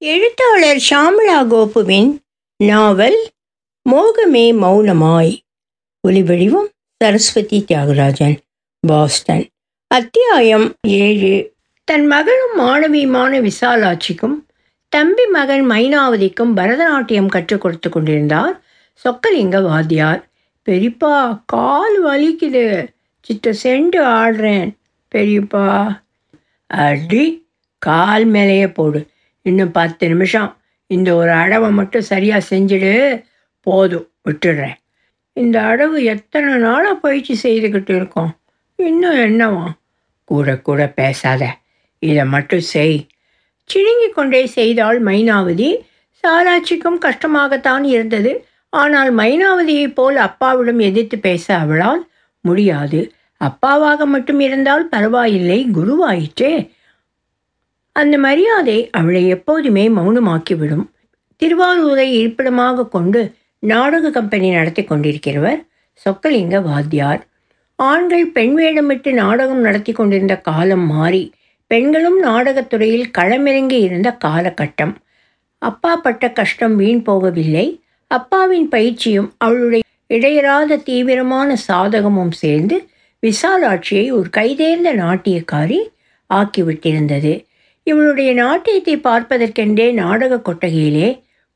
எழுத்தாளர் ஷாமளா கோபுவின் நாவல் மோகமே மௌனமாய். ஒலிவடிவம் சரஸ்வதி தியாகராஜன் பாஸ்டன். அத்தியாயம் ஏழு. தன் மகளும் மாணவியுமான விசாலாட்சிக்கும் தம்பி மகன் மைனாவதிக்கும் பரதநாட்டியம் கற்றுக் கொடுத்து கொண்டிருந்தார் சொக்கலிங்க வாத்தியார். பெரியப்பா கால் வலிக்குது. சித்த செண்டு ஆடுறேன். பெரியப்பா. அடி கால் மேலேயே போடு. இன்னும் பத்து நிமிஷம். இந்த ஒரு அடவை மட்டும் சரியாக செஞ்சுடு. போதும் விட்டுடுறேன். இந்த அடவு எத்தனை நாளாக பயிற்சி செய்துக்கிட்டு இருக்கோம்? இன்னும் என்னவா? கூட கூட பேசாத. இதை மட்டும் செய். சிணுங்கிக் கொண்டே செய்தால் மைனாவதி சாராட்சிக்கும் கஷ்டமாகத்தான் இருந்தது. ஆனால் மைனாவதியைப் போல் அப்பாவிடம் எதிர்த்து பேச அவளால் முடியாது. அப்பாவாக மட்டும் இருந்தால் பரவாயில்லை குருவாயிற்றே. அந்த மரியாதை அவளை எப்போதுமே மௌனமாக்கிவிடும். திருவாரூரை இருப்பிடமாக கொண்டு நாடக கம்பெனி நடத்தி கொண்டிருக்கிறவர் சொக்கலிங்க வாத்தியார். ஆண்கள் பெண் வேடமிட்டு நாடகம் நடத்தி கொண்டிருந்த காலம் மாறி பெண்களும் நாடகத்துறையில் களமிறங்கி இருந்த காலகட்டம். அப்பா பட்ட கஷ்டம் வீண் போகவில்லை. அப்பாவின் பயிற்சியும் அவளுடைய இடையராத தீவிரமான சாதகமும் சேர்ந்து விசாலாட்சியை ஒரு கைதேர்ந்த நாட்டியக்காரி ஆக்கிவிட்டிருந்தது. இவளுடைய நாட்டியத்தை பார்ப்பதற்கென்றே நாடக கொட்டகையிலே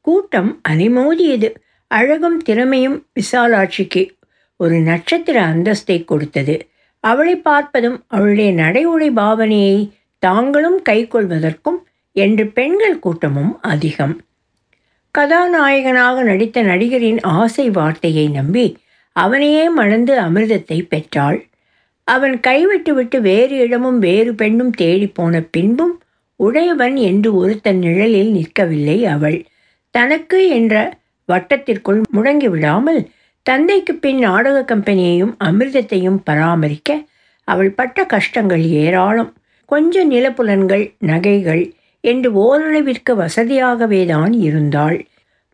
கூட்டம் அலைமோதியது. அழகும் திறமையும் விசாலாட்சிக்கு ஒரு நட்சத்திர அந்தஸ்தை கொடுத்தது. அவளை பார்ப்பதும் அவளுடைய நடை உடை பாவனையை தாங்களும் கைக்கொள்வதற்கும் என்று பெண்கள் கூட்டமும் அதிகம். கதாநாயகனாக நடித்த நடிகரின் ஆசை வார்த்தையை நம்பி அவனையே மணந்து அமிர்தத்தை பெற்றாள். அவன் கைவிட்டுவிட்டு வேறு இடமும் வேறு பெண்ணும் தேடி போன பின்பும் உடையவன் என்று ஒருத்தன் நிழலில் நிற்கவில்லை அவள். தனக்கு என்ற வட்டத்திற்குள் முடங்கி விடாமல் தந்தைக்கு பின் நாடக கம்பெனியையும் அமிர்தத்தையும் பராமரிக்க அவள் பட்ட கஷ்டங்கள் ஏராளம். கொஞ்ச நிலப்புலன்கள் நகைகள் என்று ஓரளவிற்கு வசதியாகவே தான் இருந்தாள்.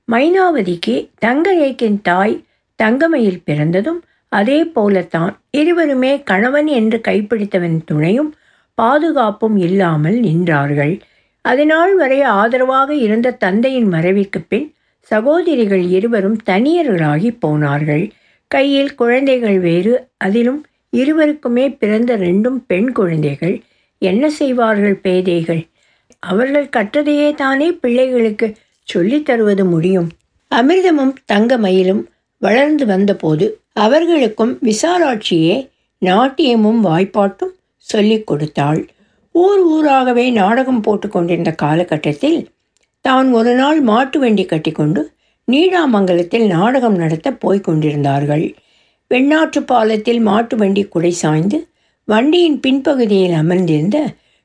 மைனாவதிக்கு தங்கரேக்கின் தாய் தங்கமையில் பிறந்ததும் அதே போலத்தான் இருவருமே கணவன் என்று கைப்பிடித்தவன் துணையும் பாதுகாப்பும் இல்லாமல் நின்றார்கள். அதனால் வரை ஆதரவாக இருந்த தந்தையின் மறைவிற்கு பின் சகோதரிகள் இருவரும் தனியர்களாகி போனார்கள். கையில் குழந்தைகள் வேறு அதிலும் இருவருக்குமே பிறந்த ரெண்டும் பெண் குழந்தைகள். என்ன செய்வார்கள் பேதைகள்? அவர்கள் கற்றதையே தானே பிள்ளைகளுக்கு சொல்லித் தருவது முடியும். அமிர்தமும் தங்கமயிலும் வளர்ந்து வந்தபோது அவர்களுக்கும் விசாலாட்சியே நாட்டியமும் வாய்ப்பாட்டும் சொல்லிக் கொடுத்தாள். ஊர் ஊராகவே நாடகம் போட்டு கொண்டிருந்த காலகட்டத்தில் தான் ஒரு நாள் மாட்டு வண்டி கட்டிக்கொண்டு நீடாமங்கலத்தில் நாடகம் நடத்த போய்க் கொண்டிருந்தார்கள். வெண்ணாற்று பாலத்தில் மாட்டு வண்டி குடை சாய்ந்து வண்டியின் பின்பகுதியில் அமர்ந்திருந்த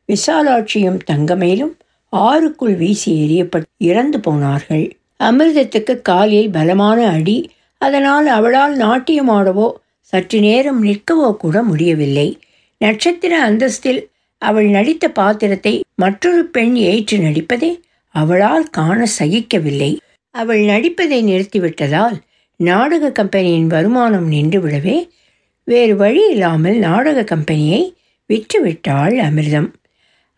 விசாலாட்சியும் தங்கமேலும் ஆறுக்குள் வீசி எறியப்பட்டு இறந்து போனார்கள். அமிர்தத்துக்கு காலில் பலமான அடி அதனால் அவளால் நாட்டியமாடவோ சற்று நேரம் நிற்கவோ கூட முடியவில்லை. நட்சத்திர அந்தஸ்தில் அவள் நடித்த பாத்திரத்தை மற்றொரு பெண் ஏற்று நடிப்பதை அவளால் காண சகிக்கவில்லை. அவள் நடிப்பதை நிறுத்திவிட்டதால் நாடக கம்பெனியின் வருமானம் நின்றுவிடவே வேறு வழி இல்லாமல் நாடக கம்பெனியை விற்றுவிட்டாள் அமிர்தம்.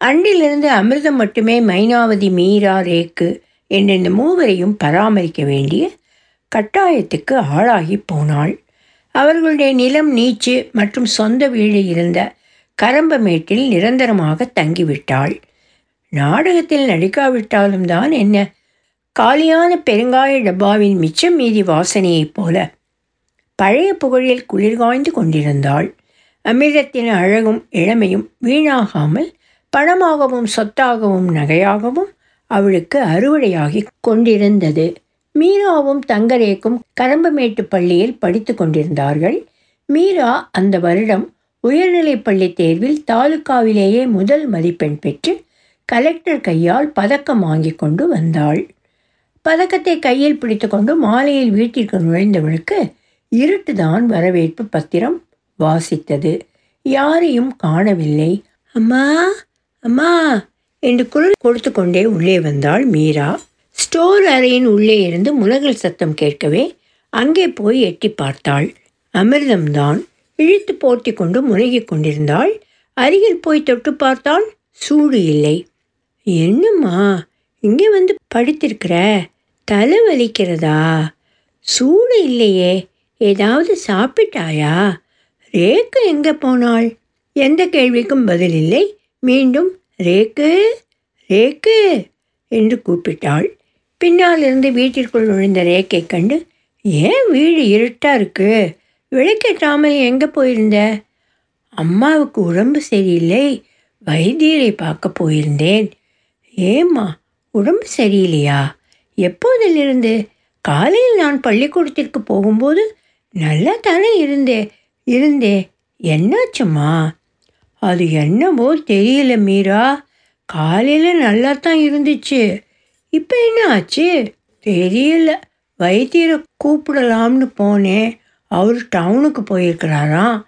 அன்றிலிருந்து அமிர்தம் மட்டுமே மைனாவதி மீரா ரேக்கு என்ற இந்த மூவரையும் பராமரிக்க வேண்டிய கட்டாயத்துக்கு ஆளாகி போனாள். அவர்களுடைய நிலம் நீச்சு மற்றும் சொந்த வீடு இருந்த கரம்பமேட்டில் நிரந்தரமாக தங்கிவிட்டாள். நாடகத்தில் நடிக்காவிட்டாலும் தான் என்ன? காலியான பெருங்காய டப்பாவின் மிச்சம் மீதி வாசனையைப் போல பழைய புகழில் குளிர்காய்ந்து கொண்டிருந்தாள். அமிர்தத்தின் அழகும் இளமையும் வீணாகாமல் பணமாகவும் சொத்தாகவும் நகையாகவும் அவளுக்கு அறுவடையாகி கொண்டிருந்தது. மீராவும் தங்கரேக்கும் கரம்பமேட்டு பள்ளியில் படித்து கொண்டிருந்தார்கள். மீரா அந்த வருடம் உயர்நிலைப் பள்ளி தேர்வில் தாலுக்காவிலேயே முதல் மதிப்பெண் பெற்று கலெக்டர் கையால் பதக்கம் வாங்கி கொண்டு வந்தாள். பதக்கத்தை கையில் பிடித்துக்கொண்டு மாலையில் வீட்டிற்கு நுழைந்தவளுக்கு இருட்டுதான் வரவேற்பு பத்திரம் வாசித்தது. யாரையும் காணவில்லை. அம்மா அம்மா என்று குரல் கொடுத்து கொண்டே உள்ளே வந்தாள் மீரா. ஸ்டோர் அறையின் உள்ளே இருந்து முலகல் சத்தம் கேட்கவே அங்கே போய் எட்டி பார்த்தாள். அமிர்தம்தான் இழுத்து போர்த்தி கொண்டு முனகிக் கொண்டிருந்தாள். அருகில் போய் தொட்டு பார்த்தால் சூடு இல்லை. என்னம்மா இங்கே வந்து படுத்திருக்கிற? தலை வலிக்கிறதா? சூடு இல்லையே ஏதாவது சாப்பிட்டாயா? ரேக்கு எங்கே போனாள்? எந்த கேள்விக்கும் பதில் இல்லை. மீண்டும் ரேக்கு ரேக்கு என்று கூப்பிட்டாள். பின்னாலிருந்து வீட்டிற்குள் நுழைந்த ரேக்கை கண்டு ஏன் வீடு இருட்டாக இருக்கு? விளக்கேற்றாமல் எங்கே போயிருந்த? அம்மாவுக்கு உடம்பு சரியில்லை வைத்தியரை பார்க்க போயிருந்தேன். ஏம்மா உடம்பு சரியில்லையா? எப்போதிலிருந்து? காலையில் நான் பள்ளிக்கூடத்திற்கு போகும்போது நல்லா தானே இருந்தே இருந்தே. என்னாச்சும்மா? அது என்னவோ தெரியல மீரா. காலையில் நல்லா தான் இருந்துச்சு. இப்போ என்ன ஆச்சு? தெரியல. வைத்தியரை கூப்பிடலாம்னு போனேன் அவர் டவுனுக்கு போயிருக்கிறாராம்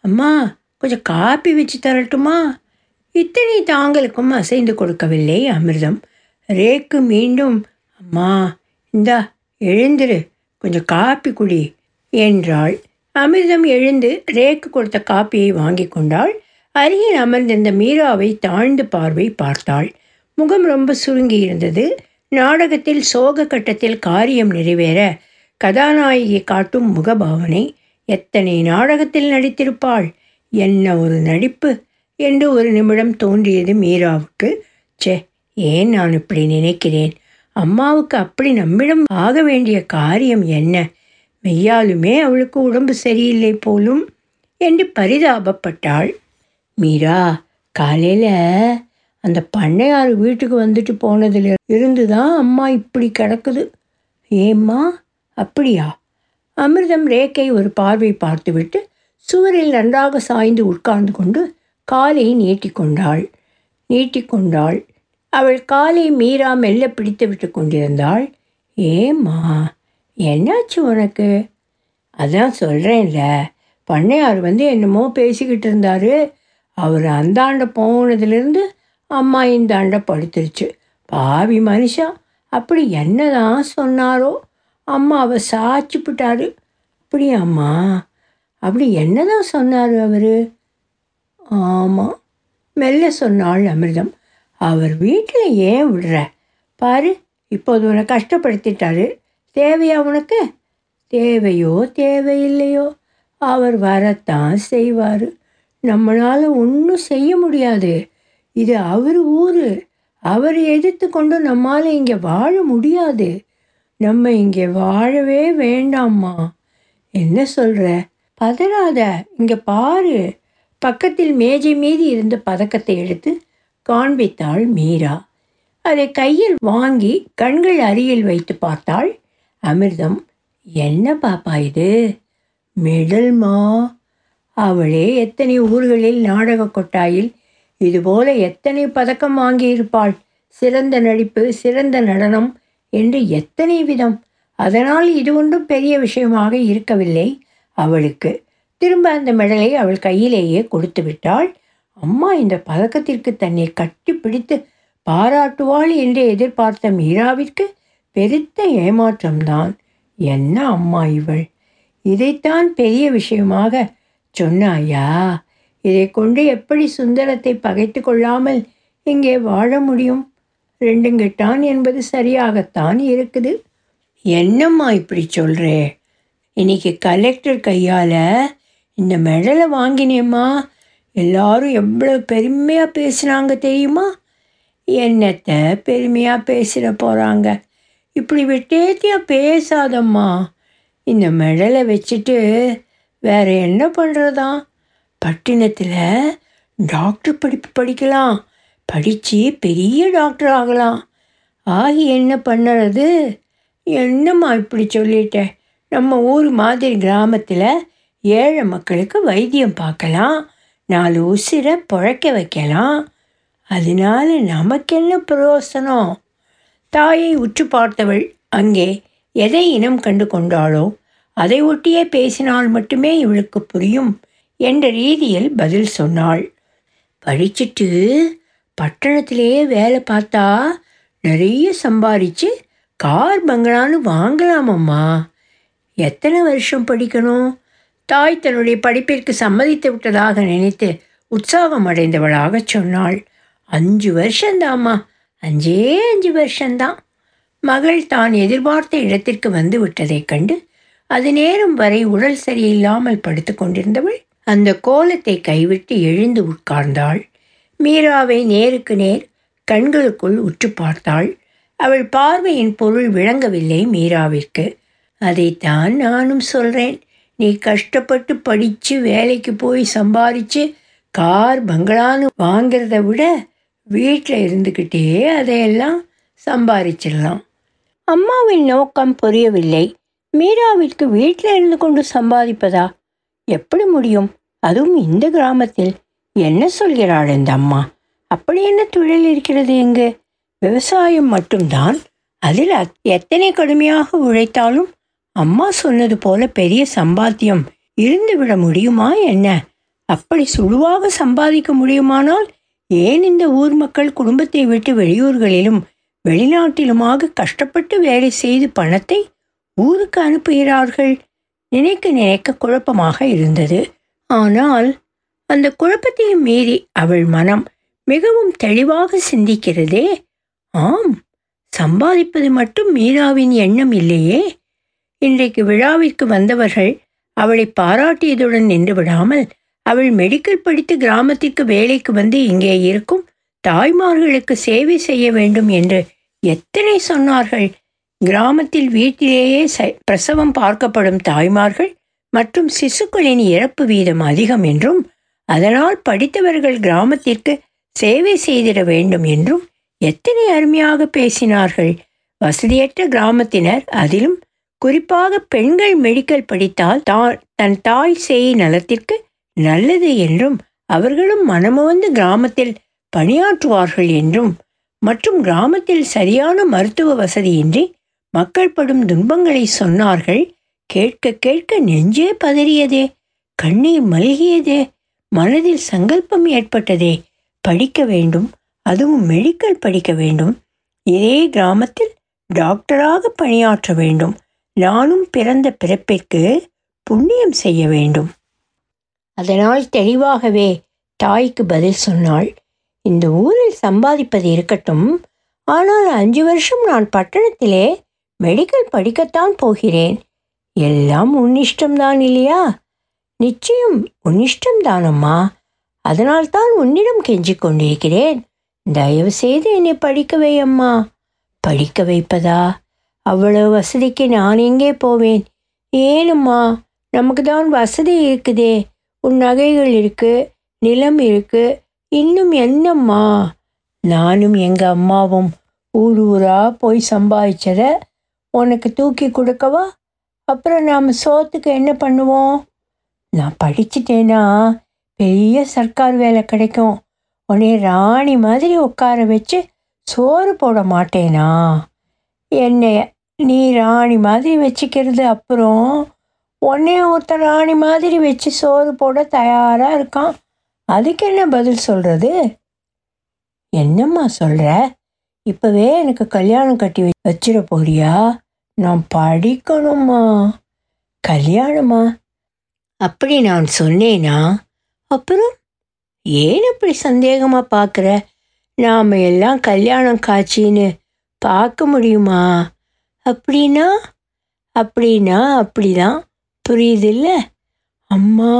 அம்மா கொஞ்சம் காப்பி வச்சு தரட்டுமா? இத்தனை தாங்களுக்கும் அசைந்து கொடுக்கவில்லை அமிர்தம். ரேக்கு மீண்டும் அம்மா இந்தா எழுந்திரு. கொஞ்சம் காப்பி குடி என்றாள். அமிர்தம் எழுந்து ரேக்கு கொடுத்த காப்பியை வாங்கி கொண்டாள். அருகில் அமர்ந்திருந்த மீராவை தாழ்ந்து பார்வை பார்த்தாள். முகம் ரொம்ப சுருங்கி இருந்தது. நாடகத்தில் சோக கட்டத்தில் காரியம் நிறைவேற கதாநாயகி காட்டும் முகபாவனை எத்தனை நாடகத்தில் நடித்திருப்பாள்? என்ன ஒரு நடிப்பு? என்று ஒரு நிமிடம் தோன்றியது மீராவுக்கு. ச்சே ஏன் நான் இப்படி நினைக்கிறேன்? அம்மாவுக்கு அப்படி நம்மிடம் ஆக வேண்டிய காரியம் என்ன? மெய்யாலுமே அவளுக்கு உடம்பு சரியில்லை போலும். என்று பரிதாபப்பட்டாள் மீரா. காலையில் அந்த பண்ணையார் வீட்டுக்கு வந்துட்டு போனதில் இருந்து தான் அம்மா இப்படி கிடக்குது. ஏம்மா அப்படியா? அமிர்தம் ரேக்கை ஒரு பார்வை பார்த்துவிட்டு சுவரில் நன்றாக சாய்ந்து உட்கார்ந்து கொண்டு காலை நீட்டிக்கொண்டாள் நீட்டிக்கொண்டாள் அவள் காலை மீறா மெல்ல பிடித்து விட்டு கொண்டிருந்தாள். ஏம்மா என்னாச்சு உனக்கு? அதான் சொல்கிறேன்ல பண்ணையார் வந்து என்னமோ பேசிக்கிட்டு இருந்தார். அவர் அந்தாண்ட போனதுலேருந்து அம்மா இந்தாண்ட படுத்துருச்சு. பாவி மனுஷா அப்படி என்னதான் சொன்னாரோ? அம்மா அம்மாவை சாச்சிப்பிட்டாரு அப்படியாம்மா அப்படி என்னதான் சொன்னார் அவர்? ஆமாம் மெல்ல சொன்னாள் அமிர்தம். அவர் வீட்டில் ஏன் விடுற? பாரு இப்போது உன்னை கஷ்டப்படுத்திட்டாரு. தேவையா உனக்கு? தேவையோ தேவையில்லையோ அவர் வரத்தான் செய்வார். நம்மளால் ஒன்றும் செய்ய முடியாது. இது அவர் ஊர். அவரை எதிர்த்து கொண்டு நம்மால் இங்கே வாழ முடியாது. நம்ம இங்கே வாழவே வேண்டாம்மா. என்ன சொல்கிற பதறாத இங்கே பாரு. பக்கத்தில் மேஜை மீதி இருந்த பதக்கத்தை எடுத்து காண்பித்தாள் மீரா. அதை கையில் வாங்கி கண்கள் அருகில் வைத்து பார்த்தாள் அமிர்தம். என்ன பாப்பா இது? மெடல்மா? அவளே எத்தனை ஊர்களில் நாடக கொட்டாயில் இதுபோல எத்தனை பதக்கம் வாங்கியிருப்பாள்? சிறந்த நடிப்பு சிறந்த நடனம் என்று எத்தனை விதம்? அதனால் இது ஒன்றும் பெரிய விஷயமாக இருக்கவில்லை. அவளுக்கு திரும்ப அந்த மெடலை அவள் கையிலேயே கொடுத்து விட்டாள். அம்மா இந்த பதக்கத்திற்கு தன்னை கட்டி பிடித்து பாராட்டுவாள் என்று எதிர்பார்த்த மீராவிற்கு பெருத்த ஏமாற்றம்தான். என்ன அம்மா இவள்? இதைத்தான் பெரிய விஷயமாக சொன்னாயா? இதை கொண்டு எப்படி சுந்தரத்தை பகைத்து கொள்ளாமல் இங்கே வாழ முடியும்? ரெண்டுங்கிட்டான் என்பது சரியாகத்தான் இருக்குது. என்னம்மா இப்படி சொல்கிறே இன்னைக்கு கலெக்டர் கையால் இந்த மெடலை வாங்கினேம்மா. எல்லாரும் எவ்வளோ பெருமையாக பேசுனாங்க தெரியுமா? என்னத்தை பெருமையாக பேசிட போகிறாங்க இப்படி விட்டேத்தியாக பேசாதம்மா. இந்த மெடலை வச்சுட்டு வேறு என்ன பண்ணுறதா பட்டினத்தில் டாக்டர் படிப்பு படிக்கலாம். படித்து பெரிய டாக்டர் ஆகலாம். ஆகி என்ன பண்ணுறது? என்னம்மா இப்படி சொல்லிட்டேன் நம்ம ஊர் மாதிரி கிராமத்தில் ஏழை மக்களுக்கு வைத்தியம் பார்க்கலாம். நாலு உசிரை புழைக்க வைக்கலாம். அதனால நமக்கு என்ன பிரயோசனம்? தாயை உற்று பார்த்தவள் அங்கே எதை இனம் கண்டு கொண்டாளோ அதை ஒட்டியே பேசினால் மட்டுமே இவளுக்கு புரியும். என்ற ரீதியில் பதில் சொன்னாள். படிச்சுட்டு பட்டணத்திலேயே வேலை பார்த்தா நிறைய சம்பாரித்து கார் பங்களான்னு வாங்கலாமம்மா. எத்தனை வருஷம் படிக்கணும்? தாய் தன்னுடைய படிப்பிற்கு சம்மதித்து விட்டதாக நினைத்து உற்சாகம் அடைந்தவளாக சொன்னாள். அஞ்சு வருஷந்தாம்மா. அஞ்சே அஞ்சு வருஷம்தான் மகள் தான் எதிர்பார்த்த இடத்திற்கு வந்து விட்டதைக் கண்டு அது நேரம் வரை உடல் சரியில்லாமல் படுத்து கொண்டிருந்தவள் அந்த கோலத்தை கைவிட்டு எழுந்து உட்கார்ந்தாள். மீராவை நேருக்கு நேர் கண்களுக்குள் உற்று பார்த்தாள். அவள் பார்வையின் பொருள் விளங்கவில்லை மீராவிற்கு. அதைத்தான் நானும் சொல்கிறேன் நீ கஷ்டப்பட்டு படித்து வேலைக்கு போய் சம்பாதிச்சு கார் பங்களான்னு வாங்கிறத விட வீட்டில் இருந்துக்கிட்டே அதையெல்லாம் சம்பாதிச்சிடலாம் அம்மாவின் நோக்கம் புரியவில்லை. மீராவிற்கு வீட்டில் இருந்து கொண்டு சம்பாதிப்பதா? எப்படி முடியும்? அதுவும் இந்த கிராமத்தில். என்ன சொல்கிறாள் இந்த அம்மா? அப்படி என்ன தொழில் இருக்கிறது எங்கு விவசாயம் மட்டும்தான். அதில் எத்தனை கடுமையாக உழைத்தாலும் அம்மா சொன்னது போல பெரிய சம்பாத்தியம் இருந்துவிட முடியுமா என்ன? அப்படி சுழுவாக சம்பாதிக்க முடியுமானால் ஏன் இந்த ஊர் மக்கள் குடும்பத்தை விட்டு வெளியூர்களிலும் வெளிநாட்டிலுமாக கஷ்டப்பட்டு வேலை செய்து பணத்தை ஊருக்கு அனுப்புகிறார்கள்? நினைக்க நினைக்க குழப்பமாக இருந்தது. ஆனால் அந்த குழப்பத்தையும் மீறி அவள் மனம் மிகவும் தெளிவாக சிந்திக்கிறதே. ஆம் சம்பாதிப்பது மட்டும் மீராவின் எண்ணம் இல்லையே. இன்றைக்கு விழாவிற்கு வந்தவர்கள் அவளை பாராட்டியதுடன் நின்று விடாமல் அவள் மெடிக்கல் படித்து கிராமத்திற்கு வேலைக்கு வந்து இங்கே இருக்கும் தாய்மார்களுக்கு சேவை செய்ய வேண்டும் என்று எத்தனை சொன்னார்கள். கிராமத்தில் வீட்டிலேயே பிரசவம் பார்க்கப்படும் தாய்மார்கள் மற்றும் சிசுக்களின் இறப்பு வீதம் அதிகம் என்றும் அதனால் படித்தவர்கள் கிராமத்திற்கு சேவை செய்திட வேண்டும் என்றும் எத்தனை அருமையாக பேசினார்கள். வசதியற்ற கிராமத்தினர் அதிலும் குறிப்பாக பெண்கள் மெடிக்கல் படித்தால் தான் தன் தாய் செய் நலத்திற்கு நல்லது என்றும் அவர்களும் மனமுவந்து கிராமத்தில் பணியாற்றுவார்கள் என்றும் மற்றும் கிராமத்தில் சரியான மருத்துவ வசதியின்றி மக்கள் படும் துன்பங்களை சொன்னார்கள். கேட்க கேட்க நெஞ்சே பதறியதே கண்ணீர் மல்கியதே மனதில் சங்கல்பம் ஏற்பட்டதே. படிக்க வேண்டும் அதுவும் மெடிக்கல் படிக்க வேண்டும். இதே கிராமத்தில் டாக்டராக பணியாற்ற வேண்டும். நானும் பிறந்த பிறப்பிற்கு புண்ணியம் செய்ய வேண்டும். அதனால் தெளிவாகவே தாய்க்கு பதில் சொன்னாள். இந்த ஊரில் சம்பாதிப்பது இருக்கட்டும். ஆனால் அஞ்சு வருஷம் நான் பட்டணத்திலே மெடிக்கல் படிக்கத்தான் போகிறேன். எல்லாம் உன்னிஷ்டம்தான் இல்லையா? நிச்சயம் உன்னிஷ்டம்தானம்மா அதனால்தான் உன்னிடம் கெஞ்சிக் கொண்டிருக்கிறேன். தயவு செய்து என்னை படிக்கவை அம்மா. படிக்க வைப்பதா? அவ்வளவு வசதிக்கு நான் எங்கே போவேன்? ஏனும்மா நமக்கு தான் வசதி இருக்குதே. உன் நகைகள் இருக்கு நிலம் இருக்கு. இன்னும் என்னம்மா? நானும் எங்கள் அம்மாவும் ஊர் ஊராக போய் சம்பாதிச்சதை உனக்கு தூக்கி கொடுக்கவா? அப்புறம் நாம் சோத்துக்கு என்ன பண்ணுவோம்? நான் படிச்சிட்டேன்னா பெரிய சர்க்கார் வேலை கிடைக்கும். உன்னை ராணி மாதிரி உட்கார வச்சு சோறு போட மாட்டேனா? என்னை நீ ராணி மாதிரி வச்சுக்கிறது அப்புறம் உன்னே ஒருத்தர் ராணி மாதிரி வச்சு சோறு போட தயாராக இருக்கான். அதுக்கு என்ன பதில் சொல்கிறது என்னம்மா சொல்கிற இப்போவே எனக்கு கல்யாணம் கட்டி வச்சிட போறியா? நான் படிக்கணுமா? கல்யாணமா? அப்படி நான் சொன்னேனா? அப்புறம் ஏன் அப்படி சந்தேகமாக பார்க்குற? நாம் எல்லாம் கல்யாணம் காட்சின்னு பார்க்க முடியுமா? அப்படின்னா அப்படின்னா அப்படிதான். புரியுதில்ல? அம்மா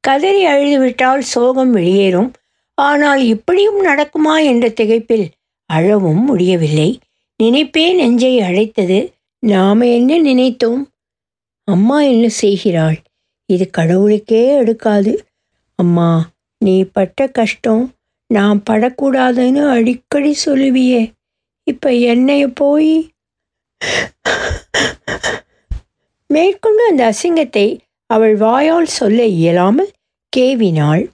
கதறி அழுது விட்டால் சோகம் வெளியேறும். ஆனால் இப்படியும் நடக்குமா என்ற திகைப்பில் அழவும் முடியவில்லை. நினைப்பே நெஞ்சை அழைத்தது நாம் என்ன நினைத்தோம்? அம்மா என்ன செய்கிறாள்? இது கடவுளுக்கே எடுக்காது. அம்மா நீ பட்ட கஷ்டம் நான் படக்கூடாதுன்னு அடிக்கடி சொல்லுவியே. இப்போ என்னைய போய் மேற்கொண்டு அந்த அசிங்கத்தை அவள் வாயால் சொல்ல இயலாமல் கேவினாள்.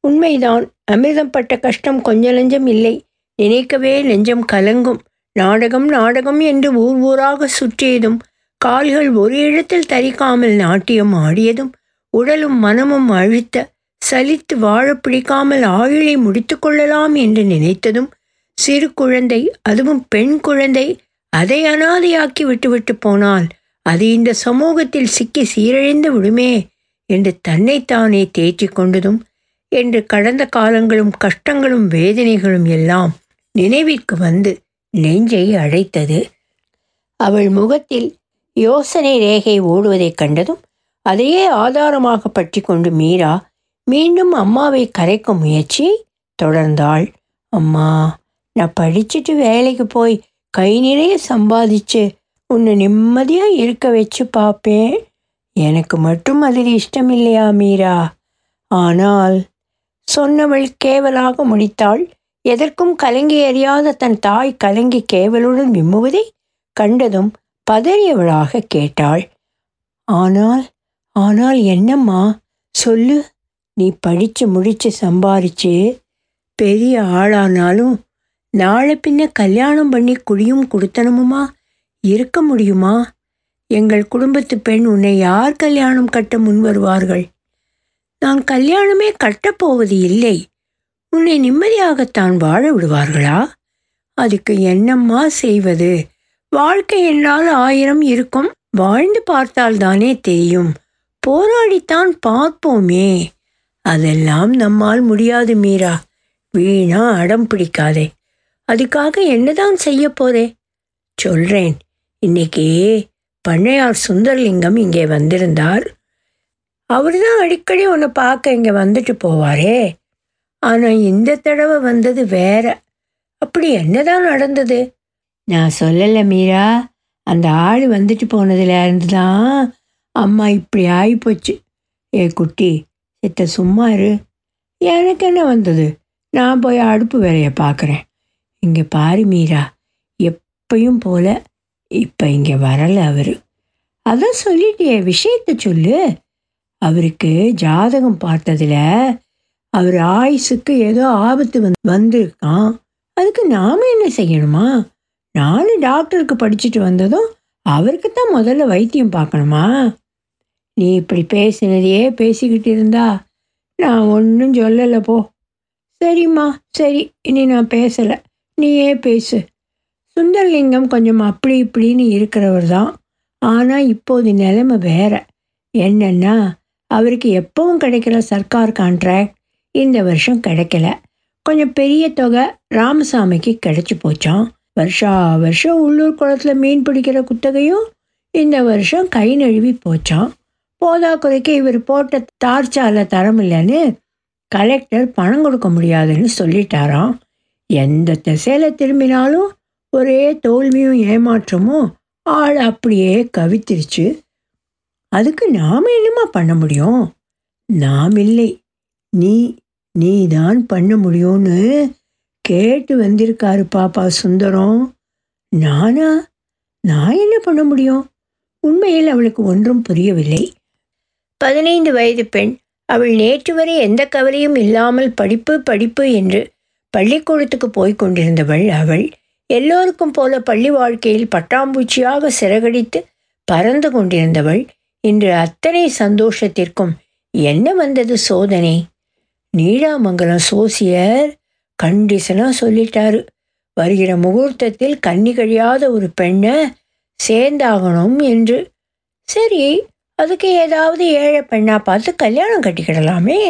உண்மைதான் அமிர்தம் பட்ட கஷ்டம் கொஞ்ச லஞ்சம் இல்லை. நினைக்கவே நெஞ்சம் கலங்கும். நாடகம் நாடகம் என்று ஊர் ஊராக சுற்றியதும் கால்கள் ஒரு இடத்தில் தரிக்காமல் நாட்டியம் ஆடியதும் உடலும் மனமும் அழுத்த சலித்து வாழ பிடிக்காமல் ஆயுளை முடித்து கொள்ளலாம் என்று நினைத்ததும் சிறு குழந்தை அதுவும் பெண் குழந்தை அதை அனாதையாக்கி விட்டுவிட்டு போனால் அது இந்த சமூகத்தில் சிக்கி சீரழிந்து விடுமே என்று தன்னைத்தானே தேற்றிக் கொண்டதும் என்று கடந்த காலங்களும் கஷ்டங்களும் வேதனைகளும் எல்லாம் நினைவிற்கு வந்து நெஞ்சை அழைத்தது. அவள் முகத்தில் யோசனை ரேகை ஓடுவதைக் கண்டதும் அதையே ஆதாரமாக பற்றி கொண்டு மீரா மீண்டும் அம்மாவை கரைக்கும் முயற்சியை தொடர்ந்தாள். அம்மா நான் படிச்சுட்டு வேலைக்கு போய் கை நிறைய சம்பாதிச்சு உன்னை நிம்மதியாக இருக்க வச்சு பார்ப்பேன் எனக்கு மட்டும் அதில் இஷ்டம் இல்லையா மீரா? ஆனால் சொன்னவள் கேவலாக முடித்தாள். எதற்கும் கலங்கி எறியாத தன் தாய் கலங்கி கேவலுடன் விம்முவதை கண்டதும் பதறியவளாக கேட்டாள். ஆனால் ஆனால் என்னம்மா? சொல்லு. நீ படித்து முடித்து சம்பாரிச்சு பெரிய ஆளானாலும் நாளை பின்ன கல்யாணம் பண்ணி குடியும் கொடுத்தனமுமா? இருக்க முடியுமா? எங்கள் குடும்பத்து பெண் உன்னை யார் கல்யாணம் கட்ட முன் வருவார்கள் நான் கல்யாணமே கட்டப்போவது இல்லை. உன்னை நிம்மதியாகத்தான் வாழ விடுவார்களா? அதுக்கு என்னம்மா செய்வது? வாழ்க்கை என்றால் ஆயிரம் இருக்கும். வாழ்ந்து பார்த்தால்தானே தெரியும். போராடித்தான் பார்ப்போமே. அதெல்லாம் நம்மால் முடியாது மீரா. வீணா அடம் பிடிக்காதே. அதுக்காக என்னதான் செய்ய போறே? சொல்றேன். இன்னைக்கு பண்ணையார் சுந்தர்லிங்கம் இங்கே வந்திருந்தார். அவர் தான் அடிக்கடி உன்னை பார்க்க இங்கே வந்துட்டு போவாரே. ஆனால் இந்த தடவை வந்தது வேற. அப்படி என்னதான் நடந்தது? நான் சொல்லலை மீரா. அந்த ஆள் வந்துட்டு போனதுலேருந்து தான் அம்மா இப்படி ஆகிப்போச்சு ஏ குட்டி சித்த சும்மா இரு. எனக்கு என்ன வந்தது? நான் போய் அடுப்பு வேலையை பார்க்குறேன் இங்கே பாரு மீரா. எப்பயும் போல இப்போ இங்கே வரலை அவர். அதான் சொல்லிட்டியே விஷயத்த சொல்லு. அவருக்கு ஜாதகம் பார்த்ததுல அவர் ஆயுசுக்கு ஏதோ ஆபத்து வந்து வந்திருக்கான் அதுக்கு நாம என்ன செய்யணுமா? நானும் டாக்டருக்கு படிச்சுட்டு வந்ததும் அவருக்கு தான் முதல்ல வைத்தியம் பார்க்கணுமா? நீ இப்படி பேசினதையே பேசிக்கிட்டு இருந்தா நான் ஒன்றும் சொல்லலை போ. சரிம்மா சரி இனி நான் பேசலை. நீயே பேசு. சுந்தரலிங்கம் கொஞ்சம் அப்படி இப்படின்னு இருக்கிறவர் தான். ஆனால் இப்போது நிலைமை வேற. என்னன்னா அவருக்கு எப்பவும் கிடைக்கிற சர்க்கார் கான்ட்ராக்ட் இந்த வருஷம் கிடைக்கல. கொஞ்சம் பெரிய தொகை ராமசாமிக்கு கிடைச்சி போச்சான் வருஷா வருஷம் உள்ளூர் குளத்துல மீன் பிடிக்கிற குத்தகையும் இந்த வருஷம் கை நழுவி போச்சான் போதாக்குறைக்கு இவர் போட்ட தார்ச்சால தரமில்லைன்னு கலெக்டர் பணம் கொடுக்க முடியாதுன்னு சொல்லிட்டாராம். எந்த திசையில் திரும்பினாலும் ஒரே தோல்வியும் ஏமாற்றமும் ஆள் அப்படியே கவித்திருச்சு. அதுக்கு நாம் என்னமா பண்ண முடியும்? நாம் இல்லை நீ நீ தான் பண்ண முடியும்னு கேட்டு வந்திருக்காரு பாப்பா சுந்தரம். நானா? நான் என்ன பண்ண முடியும்? உண்மையில் அவளுக்கு ஒன்றும் புரியவில்லை. பதினைந்து வயது பெண். அவள் நேற்று வரை எந்த கவலையும் இல்லாமல் படிப்பு படிப்பு என்று பள்ளிக்கூடத்துக்கு போய்க் கொண்டிருந்தவள் அவள். எல்லோருக்கும் போல பள்ளி வாழ்க்கையில் பட்டாம்பூச்சியாக சிறகடித்து பறந்து கொண்டிருந்தவள். இன்று அத்தனை சந்தோஷத்திற்கும் என்ன வந்தது சோதனை? நீடாமங்கலம் சோசியர் கண்டிஷனாக சொல்லிட்டாரு. வருகிற முகூர்த்தத்தில் கன்னி கழியாத ஒரு பெண்ணை சேர்ந்தாகணும் என்று. சரி அதுக்கு ஏதாவது ஏழை பெண்ணாக பார்த்து கல்யாணம் கட்டிக்கிடலாமே.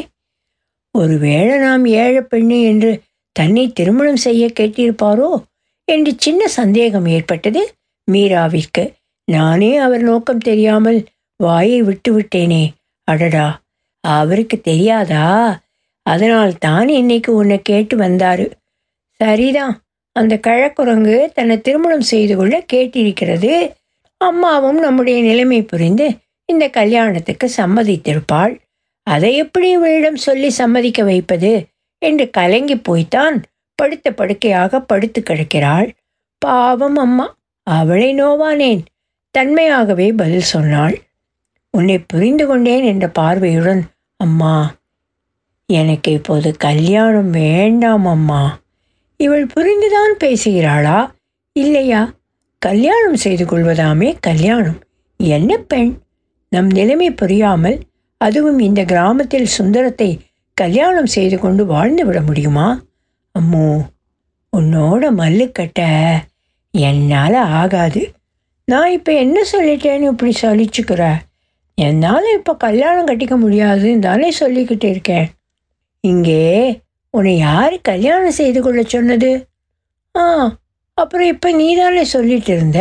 ஒருவேளை நாம் ஏழை பெண்ணு என்று தன்னை திருமணம் செய்ய கேட்டிருப்பாரோ என்று சின்ன சந்தேகம் ஏற்பட்டது மீராவிற்கு. நானே அவர் நோக்கம் தெரியாமல் வாயை விட்டு விட்டேனே. அடடா அவருக்கு தெரியாதா? அதனால் தான் இன்னைக்கு உன்னை கேட்டு வந்தாரு. சரிதான் அந்த கழக்குரங்கு தன்னை திருமணம் செய்து கொள்ள கேட்டிருக்கிறது. அம்மாவும் நம்முடைய நிலைமை புரிந்து இந்த கல்யாணத்துக்கு சம்மதித்திருப்பாள். அதை எப்படி இவளிடம் சொல்லி சம்மதிக்க வைப்பது? என்று கலங்கி போய்த்தான் படுத்த படுக்கையாக படுத்து கிடக்கிறாள். பாவம் அம்மா அவளை நோவானேன். தன்மையாகவே பதில் சொன்னாள். உன்னை புரிந்து கொண்டேன் என்ற பார்வையுடன் அம்மா எனக்கு இப்போது கல்யாணம் வேண்டாம் அம்மா. இவள் புரிந்துதான் பேசுகிறாளா? இல்லையா? கல்யாணம் செய்து கொள்வதாமே கல்யாணம். என்ன பெண்? நம் நிலைமை புரியாமல் அதுவும் இந்த கிராமத்தில் சுந்தரத்தை கல்யாணம் செய்து கொண்டு வாழ்ந்து விட முடியுமா? அம்மோ உன்னோட மல்லுக்கட்ட. என்னால் ஆகாது. நான் இப்போ என்ன சொல்லிட்டேன்னு இப்படி சொல்லிச்சுக்கிற என்னால் இப்போ கல்யாணம் கட்டிக்க முடியாதுன்னு தானே சொல்லிக்கிட்டு இருக்கேன். இங்கே உன்னை யார் கல்யாணம் செய்து கொள்ள சொன்னது? ஆ அப்புறம் இப்போ நீதானே சொல்லிட்டு இருந்த?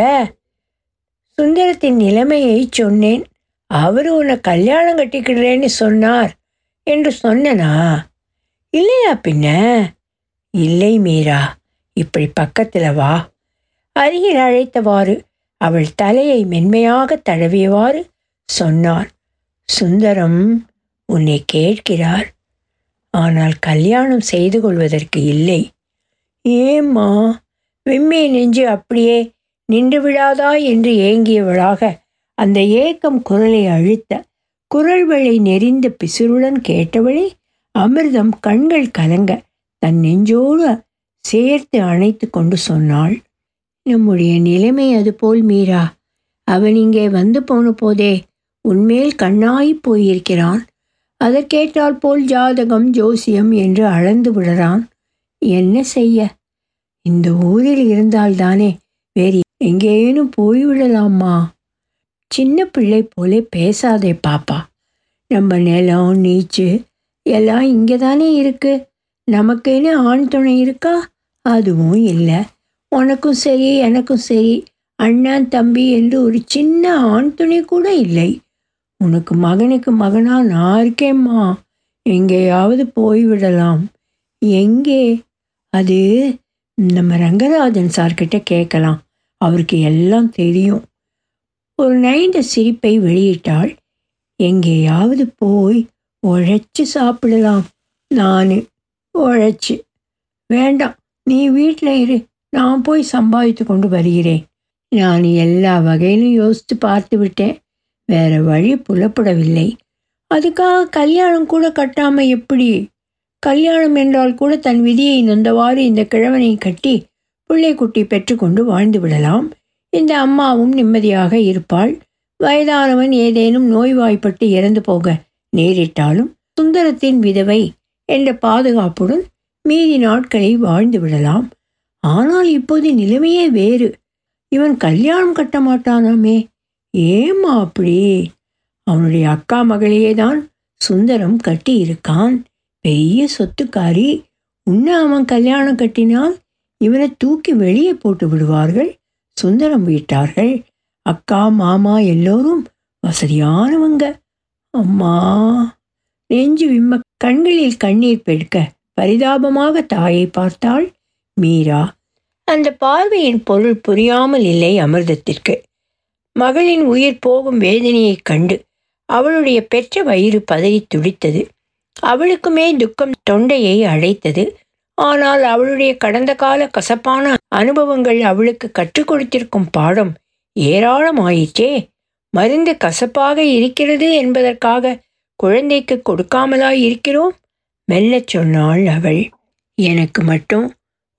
சுந்தரத்தின் நிலைமையை சொன்னேன். அவர் உன்னை கல்யாணம் கட்டிக்கிடுறேன்னு சொன்னார் என்று சொன்னனா? இல்லையா பின்ன? இல்லை மீரா இப்படி பக்கத்தில் வா. அருகில் அழைத்தவாறு அவள் தலையை மென்மையாக தடவியவாறு சொன்னார் சுந்தரம் உன்னை கேட்கிறார். ஆனால் கல்யாணம் செய்து கொள்வதற்கு இல்லை. ஏம்மா விம்மி நெஞ்சு அப்படியே நின்று விடாதா என்று ஏங்கியவளாக அந்த ஏக்கம் குரலை அழுத்த குரல் வழி நெறிந்த பிசுருடன் கேட்டவளே அமிர்தம் கண்கள் கலங்க தன் நெஞ்சோடு சேர்த்து அணைத்து கொண்டு சொன்னாள். நம்முடைய நிலைமை அதுபோல் மீரா. அவன் இங்கே வந்து போன போதே உன்மேல் கண்ணாய் போயிருக்கிறான். அதற்கேற்றால் போல் ஜாதகம் ஜோசியம் என்று அளந்து விடுறான். என்ன செய்ய? இந்த ஊரில் இருந்தால்தானே வேறு எங்கேனும் போய்விடலாமா? சின்ன பிள்ளை போலே பேசாதே பாப்பா. நம்ம நிலம் நீச்சு எல்லாம் இங்கே தானே இருக்கு. நமக்குன்னு ஆண் துணை இருக்கா? அதுவும் இல்லை. உனக்கும் சரி எனக்கும் சரி. அண்ணன் தம்பி என்று ஒரு சின்ன ஆண் துணை கூட இல்லை. உனக்கு மகனுக்கு மகனா நான் இருக்கேம்மா. எங்கேயாவது போய்விடலாம் எங்கே? அது நம்ம ரங்கராஜன் சார்கிட்ட கேட்கலாம். அவருக்கு எல்லாம் தெரியும். ஒரு நைந்த சிரிப்பை வெளியிட்டால் எங்கேயாவது போய் உழைச்சி சாப்பிடலாம். நான் உழைச்சி. வேண்டாம் நீ வீட்டில் இரு. நான் போய் சம்பாதித்து கொண்டு வருகிறேன். நான் எல்லா வகையிலும் யோசித்து பார்த்து விட்டேன். வேற வழி புலப்படவில்லை. அதுக்காக கல்யாணம் கூட கட்டாம எப்படி? கல்யாணம் என்றால் கூட தன் விதியை நொந்தவாறு இந்த கிழவனை கட்டி பிள்ளைக்குட்டி பெற்றுக்கொண்டு வாழ்ந்து விடலாம். இந்த அம்மாவும் நிம்மதியாக இருப்பாள். வயதானவன் ஏதேனும் நோய்வாய்ப்பட்டு இறந்து போக நேரிட்டாலும் சுந்தரத்தின் விதவை என்ற பாதுகாப்புடன் மீதி நாட்களை வாழ்ந்து விடலாம். ஆனால் இப்போது நிலைமையே வேறு. இவன் கல்யாணம் கட்ட மாட்டானாமே. ஏம்மா அப்படி? அவனுடைய அக்கா மகளையே தான் சுந்தரம் கட்டி இருக்கான் பெரிய சொத்துக்காரி. உன்னை அவன் கல்யாணம் கட்டினால் இவனை தூக்கி வெளியே போட்டு விடுவார்கள். சுந்தரம் வீட்டார்கள். அக்கா மாமா எல்லோரும் வசதியானவங்க. அம்மா நெஞ்சு விம்ம கண்களில் கண்ணீர் பெடுக்க பரிதாபமாக தாயை பார்த்தாள் மீரா. அந்த பார்வையின் பொருள் புரியாமல் இல்லை அமிர்தத்திற்கு. மகளின் உயிர் போகும் வேதனையைக் கண்டு அவளுடைய பெற்ற வயிறு பதறி துடித்தது. அவளுக்குமே துக்கம் தொண்டையை அழைத்தது ஆனால் அவளுடைய கடந்த கால கசப்பான அனுபவங்கள் அவளுக்கு கற்றுக் கொடுத்திருக்கும் பாடம் ஏராளமாயிற்றே. மருந்து கசப்பாக இருக்கிறது என்பதற்காக குழந்தைக்கு கொடுக்காமலா இருக்கிறோம்? மெல்லச் சொன்னாள் அவள். எனக்கு மட்டும்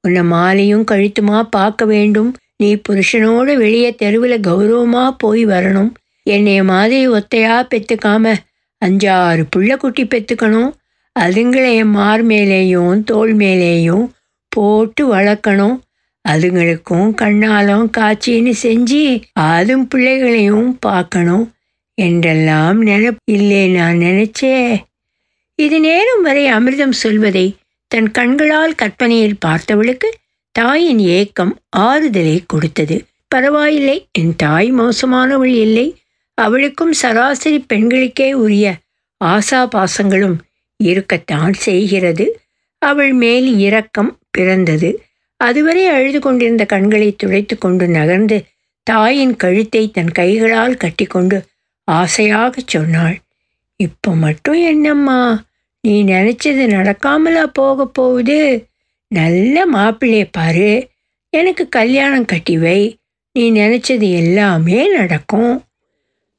உன்னை மாலையும் கழுத்துமா பார்க்க வேண்டும்? நீ புருஷனோடு வெளியே தெருவில் கௌரவமாக போய் வரணும். என்னைய மாதிரி ஒத்தையாக பெற்றுக்காம அஞ்சாறு புள்ள குட்டி பெற்றுக்கணும் அதுங்களை என் மார் மேலேயும் தோல் மேலேயும் போட்டு வளர்க்கணும். அதுங்களுக்கும் கண்ணாலும் காட்சின்னு செஞ்சு அதும் பிள்ளைகளையும் பார்க்கணும் என்றெல்லாம் நினப் இல்லை நான் நினைச்சே. இது நேரம் வரை அமிர்தம் சொல்வதை தன் கண்களால் கற்பனையில் பார்த்தவளுக்கு தாயின் ஏக்கம் ஆறுதலை கொடுத்தது. பரவாயில்லை என் தாய் மோசமானவள் இல்லை. அவளுக்கும் சராசரி பெண்களுக்கே உரிய ஆசா பாசங்களும் இருக்கத்தான் செய்கிறது. அவள் மேல் இரக்கம் பிறந்தது. அதுவரை அழுது கொண்டிருந்த கண்களை துடைத்து கொண்டு நகர்ந்து தாயின் கழுத்தை தன் கைகளால் கட்டிக்கொண்டு ஆசையாகச் சொன்னாள் இப்போ மட்டும் என்னம்மா? நீ நினைச்சது நடக்காமலா போக போகுது? நல்ல மாப்பிள்ளைய பாரு. எனக்கு கல்யாணம் கட்டி வை. நீ நினைச்சது எல்லாமே நடக்கும்.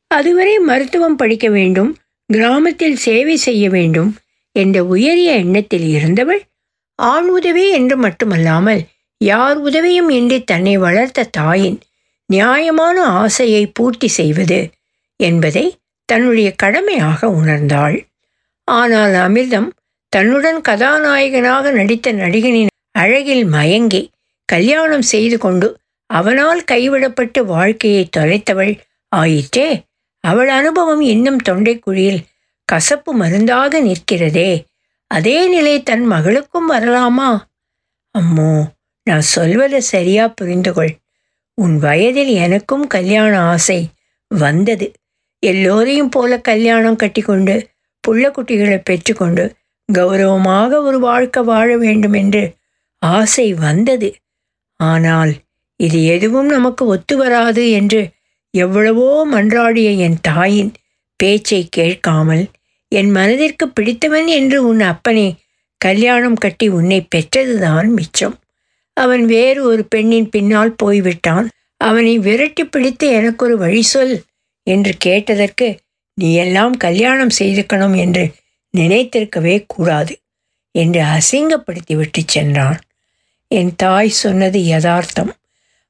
அதுவரை மருத்துவம் படிக்க வேண்டும். கிராமத்தில் சேவை செய்ய வேண்டும் என்ற உயரிய எண்ணத்தில் இருந்தவள் ஆண் உதவி என்று மட்டுமல்லாமல் யார் உதவியும் இன்றி தன்னை வளர்த்த தாயின் நியாயமான ஆசையை பூர்த்தி செய்வது என்பதை தன்னுடைய கடமையாக உணர்ந்தாள். ஆனால் அமிர்தம் தன்னுடன் கதாநாயகனாக நடித்த நடிகனின் அழகில் மயங்கி கல்யாணம் செய்து கொண்டு அவனால் கைவிடப்பட்டு வாழ்க்கையை தொலைத்தவள் ஆயிற்றே. அவள் அனுபவம் இன்னும் தொண்டைக்குழியில் கசப்பு மருந்தாக நிற்கிறதே. அதே நிலை தன் மகளுக்கும் வரலாமா? அம்மோ நான் சொல்வதை சரியா புரிந்து கொள் உன் வயதில் எனக்கும் கல்யாண ஆசை வந்தது. எல்லோரையும் போல கல்யாணம் கட்டிக்கொண்டு புள்ள குட்டிகளை பெற்றுக்கொண்டு கௌரவமாக ஒரு வாழ்க்கை வாழ வேண்டும் என்று ஆசை வந்தது. ஆனால் இது எதுவும் நமக்கு ஒத்து வராது என்று எவ்வளவோ மன்றாடிய என் தாயின் பேச்சை கேட்காமல் என் மனதிற்கு பிடித்தவன் என்று உன் அப்பனை கல்யாணம் கட்டி உன்னை பெற்றதுதான் மிச்சம். அவன் வேறு ஒரு பெண்ணின் பின்னால் போய்விட்டான். அவனை விரட்டி பிடித்து எனக்கு ஒரு வழி சொல் என்று கேட்டதற்கு நீ எல்லாம் கல்யாணம் செய்துக்கணும் என்று நினைத்திருக்கவே கூடாது என்று அசிங்கப்படுத்தி விட்டு சென்றான். என் தாய் சொன்னது யதார்த்தம்.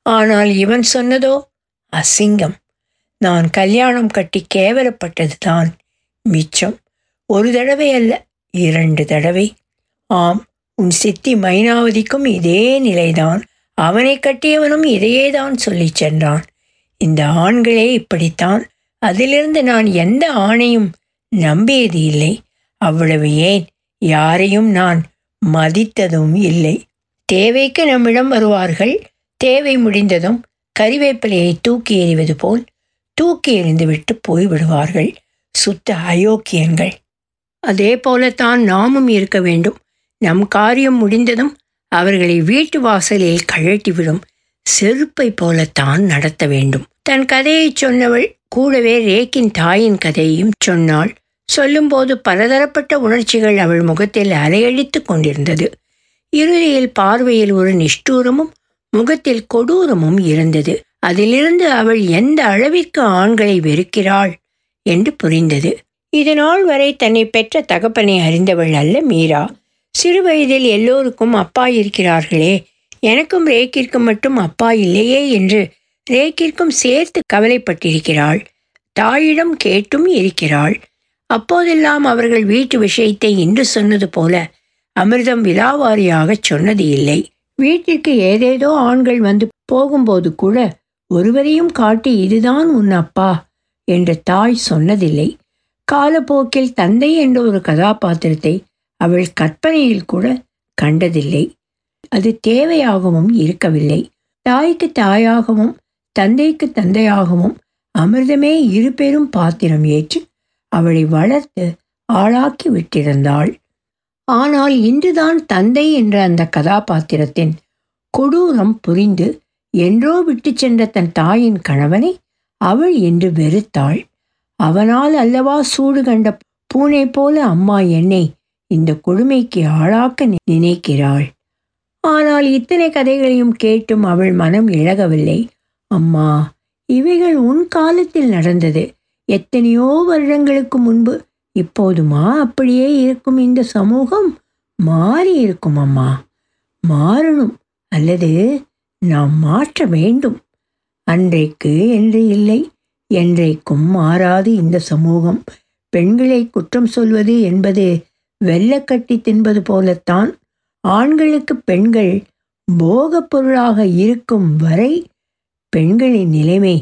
ஆனால் இவன் சொன்னதோ அசிங்கம். நான் கல்யாணம் கட்டி கேவலப்பட்டது தான் மிச்சம். ஒரு தடவை அல்ல இரண்டு தடவை. ஆம் உன் சித்தி மைனாவதிக்கும் இதே நிலைதான். அவனை கட்டியவனும் இதையே தான் சென்றான். இந்த ஆண்களே இப்படித்தான். அதிலிருந்து நான் எந்த ஆணையும் நம்பியது இல்லை அவ்வளவு ஏன்? யாரையும் நான் மதித்ததும் இல்லை. தேவைக்கு நம்மிடம் வருவார்கள். தேவை முடிந்ததும் கறிவேப்பிலையை தூக்கி எறிவது போல் தூக்கி எறிந்துவிட்டு போய்விடுவார்கள் சுத்த அயோக்கியன்கள். அதே போலத்தான் நாமும் இருக்க வேண்டும். நம் காரியம் முடிந்ததும் அவர்களை வீட்டு வாசலில் கழட்டிவிடும். செருப்பை போலத்தான் நடத்த வேண்டும். தன் கதையை சொன்னவள் கூடவே ரேக்கின் தாயின் கதையையும் சொன்னாள். சொல்லும்போது பலதரப்பட்ட உணர்ச்சிகள் அவள் முகத்தில் அலையடித்துக் கொண்டிருந்தது. இறுதியில் பார்வையில் ஒரு நிஷ்டூரமும் முகத்தில் கொடூரமும் இருந்தது. அதிலிருந்து அவள் எந்த அளவிற்கு ஆண்களை வெறுக்கிறாள் என்று புரிந்தது. இது நாள் வரை தன்னை பெற்ற தகப்பனை அறிந்தவள் அல்ல மீரா. சிறுவயதில் எல்லோருக்கும் அப்பா இருக்கிறார்களே. எனக்கும் ரேக்கிற்கும் மட்டும் அப்பா இல்லையே என்று ரேக்கிற்கும் சேர்த்து கவலைப்பட்டிருக்கிறாள். தாயிடம் கேட்டும் இருக்கிறாள். அப்போதெல்லாம் அவர்கள் வீட்டு விஷயத்தை இன்று சொன்னது போல அமிர்தம் விலாவாரியாகச் சொன்னது இல்லை. வீட்டிற்கு ஏதேதோ ஆண்கள் வந்து போகும்போது கூட ஒருவரையும் காட்டி இதுதான் உன் அப்பா என்று தாய் சொன்னதில்லை. காலப்போக்கில் தந்தை என்ற ஒரு கதாபாத்திரத்தை அவள் கற்பனையில் கூட கண்டதில்லை. அது தேவையாகவும் இருக்கவில்லை. தாய்க்கு தாயாகவும் தந்தைக்கு தந்தையாகவும் அமிர்தமே இரு பெரும் பாத்திரம் ஏற்று அவளை வளர்த்து ஆளாக்கி விட்டிருந்தாள். ஆனால் இன்றுதான் தந்தை என்ற அந்த கதாபாத்திரத்தின் கொடூரம் புரிந்து என்றோ விட்டு சென்ற தன் தாயின் கணவனை அவள் என்று வெறுத்தாள். அவனால் அல்லவா சூடு கண்ட பூனை போல அம்மா என்னை இந்த கொடுமைக்கு ஆளாக்க நினைக்கிறாள். ஆனால் இத்தனை கதைகளையும் கேட்டும் அவள் மனம் இழகவில்லை. அம்மா இவைகள் உன் காலத்தில் நடந்தது. எத்தனையோ வருடங்களுக்கு முன்பு. இப்போதுமா அப்படியே இருக்கும் இந்த சமூகம்? மாறி இருக்கும் அம்மா. மாறணும் அல்லது நாம் மாற்ற வேண்டும். அன்றைக்கு என்று இல்லை. என்றைக்கும் மாறாது இந்த சமூகம். பெண்களை குற்றம் சொல்வது என்பது வெள்ளக்கட்டி தின்பது போலத்தான். ஆண்களுக்கு பெண்கள் போகப் பொருளாக இருக்கும் வரை பெண்களின் நிலைமை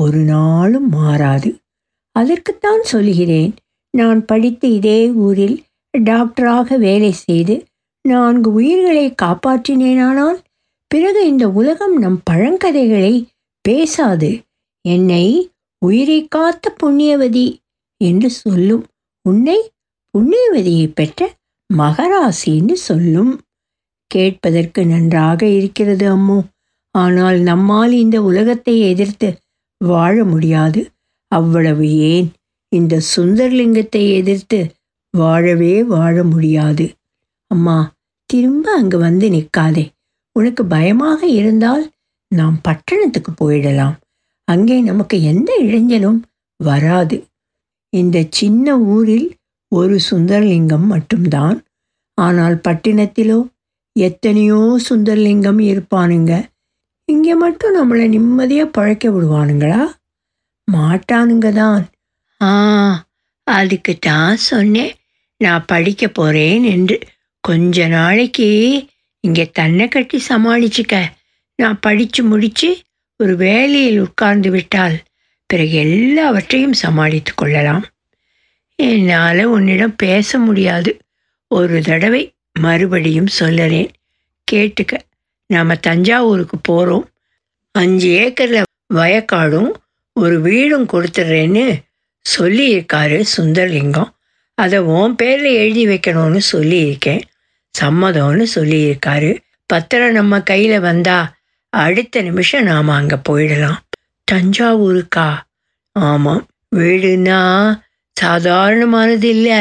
ஒரு நாளும் மாறாது. அதற்குத்தான் சொல்கிறேன் நான் படித்த இதே ஊரில் டாக்டராக வேலை செய்து நான்கு உயிர்களை காப்பாற்றினேனானால் பிறகு இந்த உலகம் நம் பழங்கதைகளை பேசாது. என்னை உயிரை காத்த புண்ணியவதி என்று சொல்லும் உன்னை புண்ணியவதியை பெற்ற மகராசின்னு சொல்லும். கேட்பதற்கு நன்றாக இருக்கிறது அம்மோ. ஆனால் நம்மால் இந்த உலகத்தை எதிர்த்து வாழ முடியாது. அவ்வளவு ஏன்? இந்த சுந்தர்லிங்கத்தை எதிர்த்து வாழவே வாழ முடியாது. அம்மா திரும்ப அங்கு வந்து நிற்காதே. உனக்கு பயமாக இருந்தால் நாம் பட்டணத்துக்கு போயிடலாம். அங்கே நமக்கு எந்த இளைஞனும் வராது. இந்த சின்ன ஊரில் ஒரு சுந்தரலிங்கம் மட்டும்தான். ஆனால் பட்டினத்திலோ எத்தனையோ சுந்தரலிங்கம் இருப்பானுங்க. இங்கே மட்டும் நம்மளை நிம்மதியாக பழைக்க விடுவானுங்களா? மாட்டானுங்க தான் ஆ அதுக்கு தான் சொன்னேன். நான் படிக்க போகிறேன் என்று. கொஞ்ச நாளைக்கு இங்கே தன்னை கட்டி சமாளிச்சுக்க. நான் படித்து முடித்து ஒரு வேலையில் உட்கார்ந்து விட்டால் பிறகு எல்லாவற்றையும் சமாளித்து கொள்ளலாம். என்னால் உன்னிடம் பேச முடியாது. ஒரு தடவை மறுபடியும் சொல்லறேன். கேட்டுக்க. நாம் தஞ்சாவூருக்கு போகிறோம் அஞ்சு ஏக்கரில் வயக்காடும் ஒரு வீடும் கொடுத்துட்றேன்னு சொல்லியிருக்காரு சுந்தரலிங்கம். அதை உன் பேரில் எழுதி வைக்கணும்னு சொல்லியிருக்கேன். சம்மதம்னு சொல்லியிருக்காரு. பத்திரம் நம்ம கையில் வந்தா அடுத்த நிமிஷம் நாம் அங்கே போயிடலாம். தஞ்சாவூருக்கா? ஆமாம் வீடுன்னா சாதாரணமானது இல்லை.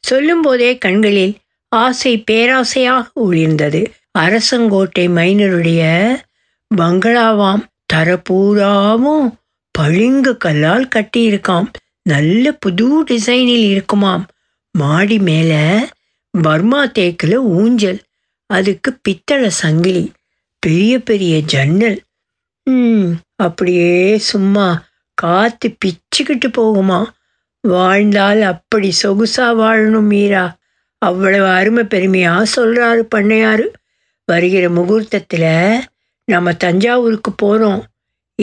சொல்லும்போதே கண்களில் ஆசை பேராசையாக ஒளிர்ந்தது. அரசங்கோட்டை மைனருடைய பங்களாவாம் தரப்பூராவும் பளிங்கு கல்லால் கட்டியிருக்காம். நல்ல புது டிசைனில் இருக்குமாம். மாடி மேலே பர்மா தேக்கில் ஊஞ்சல் அதுக்கு பித்தளை சங்கிலி பெரிய பெரிய ஜன்னல். ம் அப்படியே சும்மா காத்து பிச்சுக்கிட்டு போகுமா? வாழ்ந்தால் அப்படி சொகுசா வாழணும் மீரா. அவ்வளவு அருமை பெருமையா சொல்றாரு பண்ணையாரு. வருகிற முகூர்த்தத்தில் நம்ம தஞ்சாவூருக்கு போகிறோம்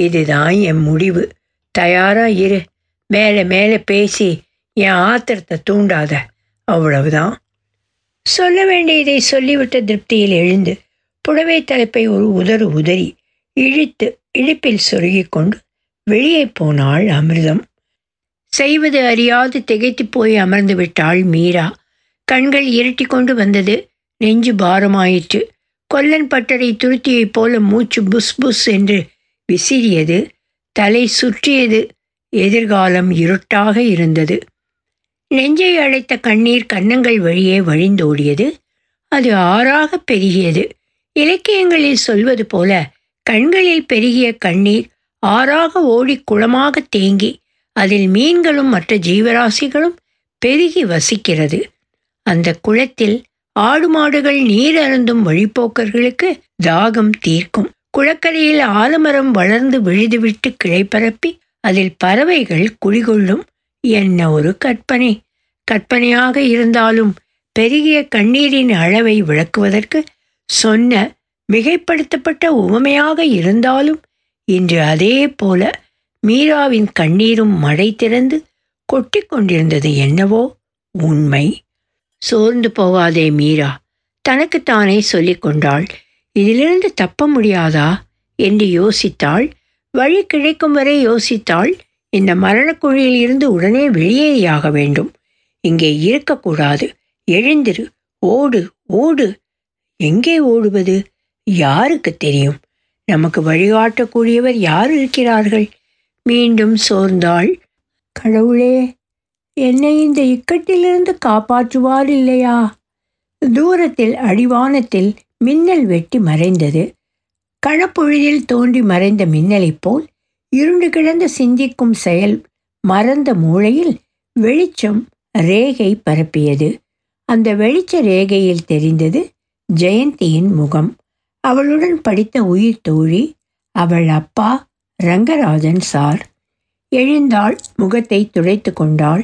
இதுதான் என் முடிவு. தயாரா இரு. மேலே மேலே பேசி என் ஆத்திரத்தை தூண்டாத. அவ்வளவுதான். சொல்ல வேண்டியதை சொல்லிவிட்ட திருப்தியில் எழுந்து புடவை தலைப்பை ஒரு உதறு உதறி இழுத்து இழுப்பில் சொருகிக் கொண்டு வெளியே போனாள் அமிர்தம். செய்வது அறியாது திகைத்து போய் அமர்ந்து விட்டாள் மீரா. கண்கள் இருட்டி கொண்டு வந்தது நெஞ்சு பாரமாயிற்று. கொல்லன் பட்டறை துருத்தியைப் போல மூச்சு புஸ் புஸ் என்று விசிறியது தலை சுற்றியது எதிர்காலம் இருட்டாக இருந்தது. நெஞ்சை அழைத்த கண்ணீர் கன்னங்கள் வழியே வழிந்தோடியது. அது ஆறாக பெருகியது. இலக்கியங்களில் சொல்வது போல கண்களில் பெருகிய கண்ணீர் ஆறாக ஓடி குளமாக தேங்கி அதில் மீன்களும் மற்ற ஜீவராசிகளும் பெருகி வசிக்கிறது. அந்த குளத்தில் ஆடு மாடுகள் நீர் அருந்தும் வழிப்போக்கர்களுக்கு தாகம் தீர்க்கும். குளக்கரையில் ஆலமரம் வளர்ந்து விழுதுவிட்டு கிளை பரப்பி அதில் பறவைகள் குடிகொள்ளும் என்ன ஒரு கற்பனை. கற்பனையாக இருந்தாலும் பெருகிய கண்ணீரின் அளவை விளக்குவதற்கு சொன்ன மிகைப்படுத்தப்பட்ட உவமையாக இருந்தாலும் இன்று அதே போல மீராவின் கண்ணீரும் மழை திறந்து கொட்டி கொண்டிருந்தது என்னவோ உண்மை. சோர்ந்து போகாதே மீரா தனக்குத்தானே சொல்லிக் கொண்டாள். இதிலிருந்து தப்ப முடியாதா? என்று யோசித்தாள். வழி கிடைக்கும் வரை யோசித்தாள். இந்த மரணக்குழியில் இருந்து உடனே வெளியேறியாக வேண்டும். இங்கே இருக்கக்கூடாது. எழுந்திரு. ஓடு ஓடு. எங்கே ஓடுவது? யாருக்கு தெரியும்? நமக்கு வழிகாட்டக்கூடியவர் யார் இருக்கிறார்கள்? மீண்டும் சோர்ந்தாள். கடவுளே என்னை இந்த இக்கட்டிலிருந்து காப்பாற்றுவார் இல்லையா? தூரத்தில் அடிவானத்தில் மின்னல் வெட்டி மறைந்தது. கணப்பொழுதில் தோன்றி மறைந்த மின்னலைப் போல் இருண்டு கிடந்த சிந்திக்கும் செயல் மறந்த மூளையில் வெளிச்சம் ரேகை பரப்பியது. அந்த வெளிச்ச ரேகையில் தெரிந்தது ஜெயந்தியின் முகம். அவளுடன் படித்த உயிர் தோழி அவள் அப்பா ரங்கராஜன் சார். எழுந்தாள் முகத்தை துடைத்து கொண்டாள்.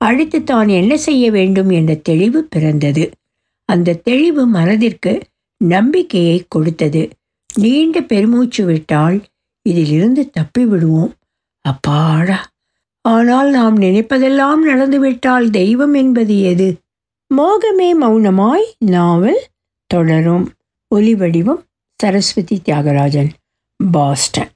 அடுத்து தான் என்ன செய்ய வேண்டும் என்ற தெளிவு பிறந்தது. அந்த தெளிவு மனதிற்கு நம்பிக்கையை கொடுத்தது. நீண்ட பெருமூச்சு விட்டால் இதிலிருந்து தப்பி விடுவோம் அப்பாடா! ஆனால் நாம் நினைப்பதெல்லாம் நடந்துவிட்டால் தெய்வம் என்பது எது? மோகமே மௌனமாய் நாவல் தொடரும். ஒலி வடிவம் சரஸ்வதி தியாகராஜன் பாஸ்டன்.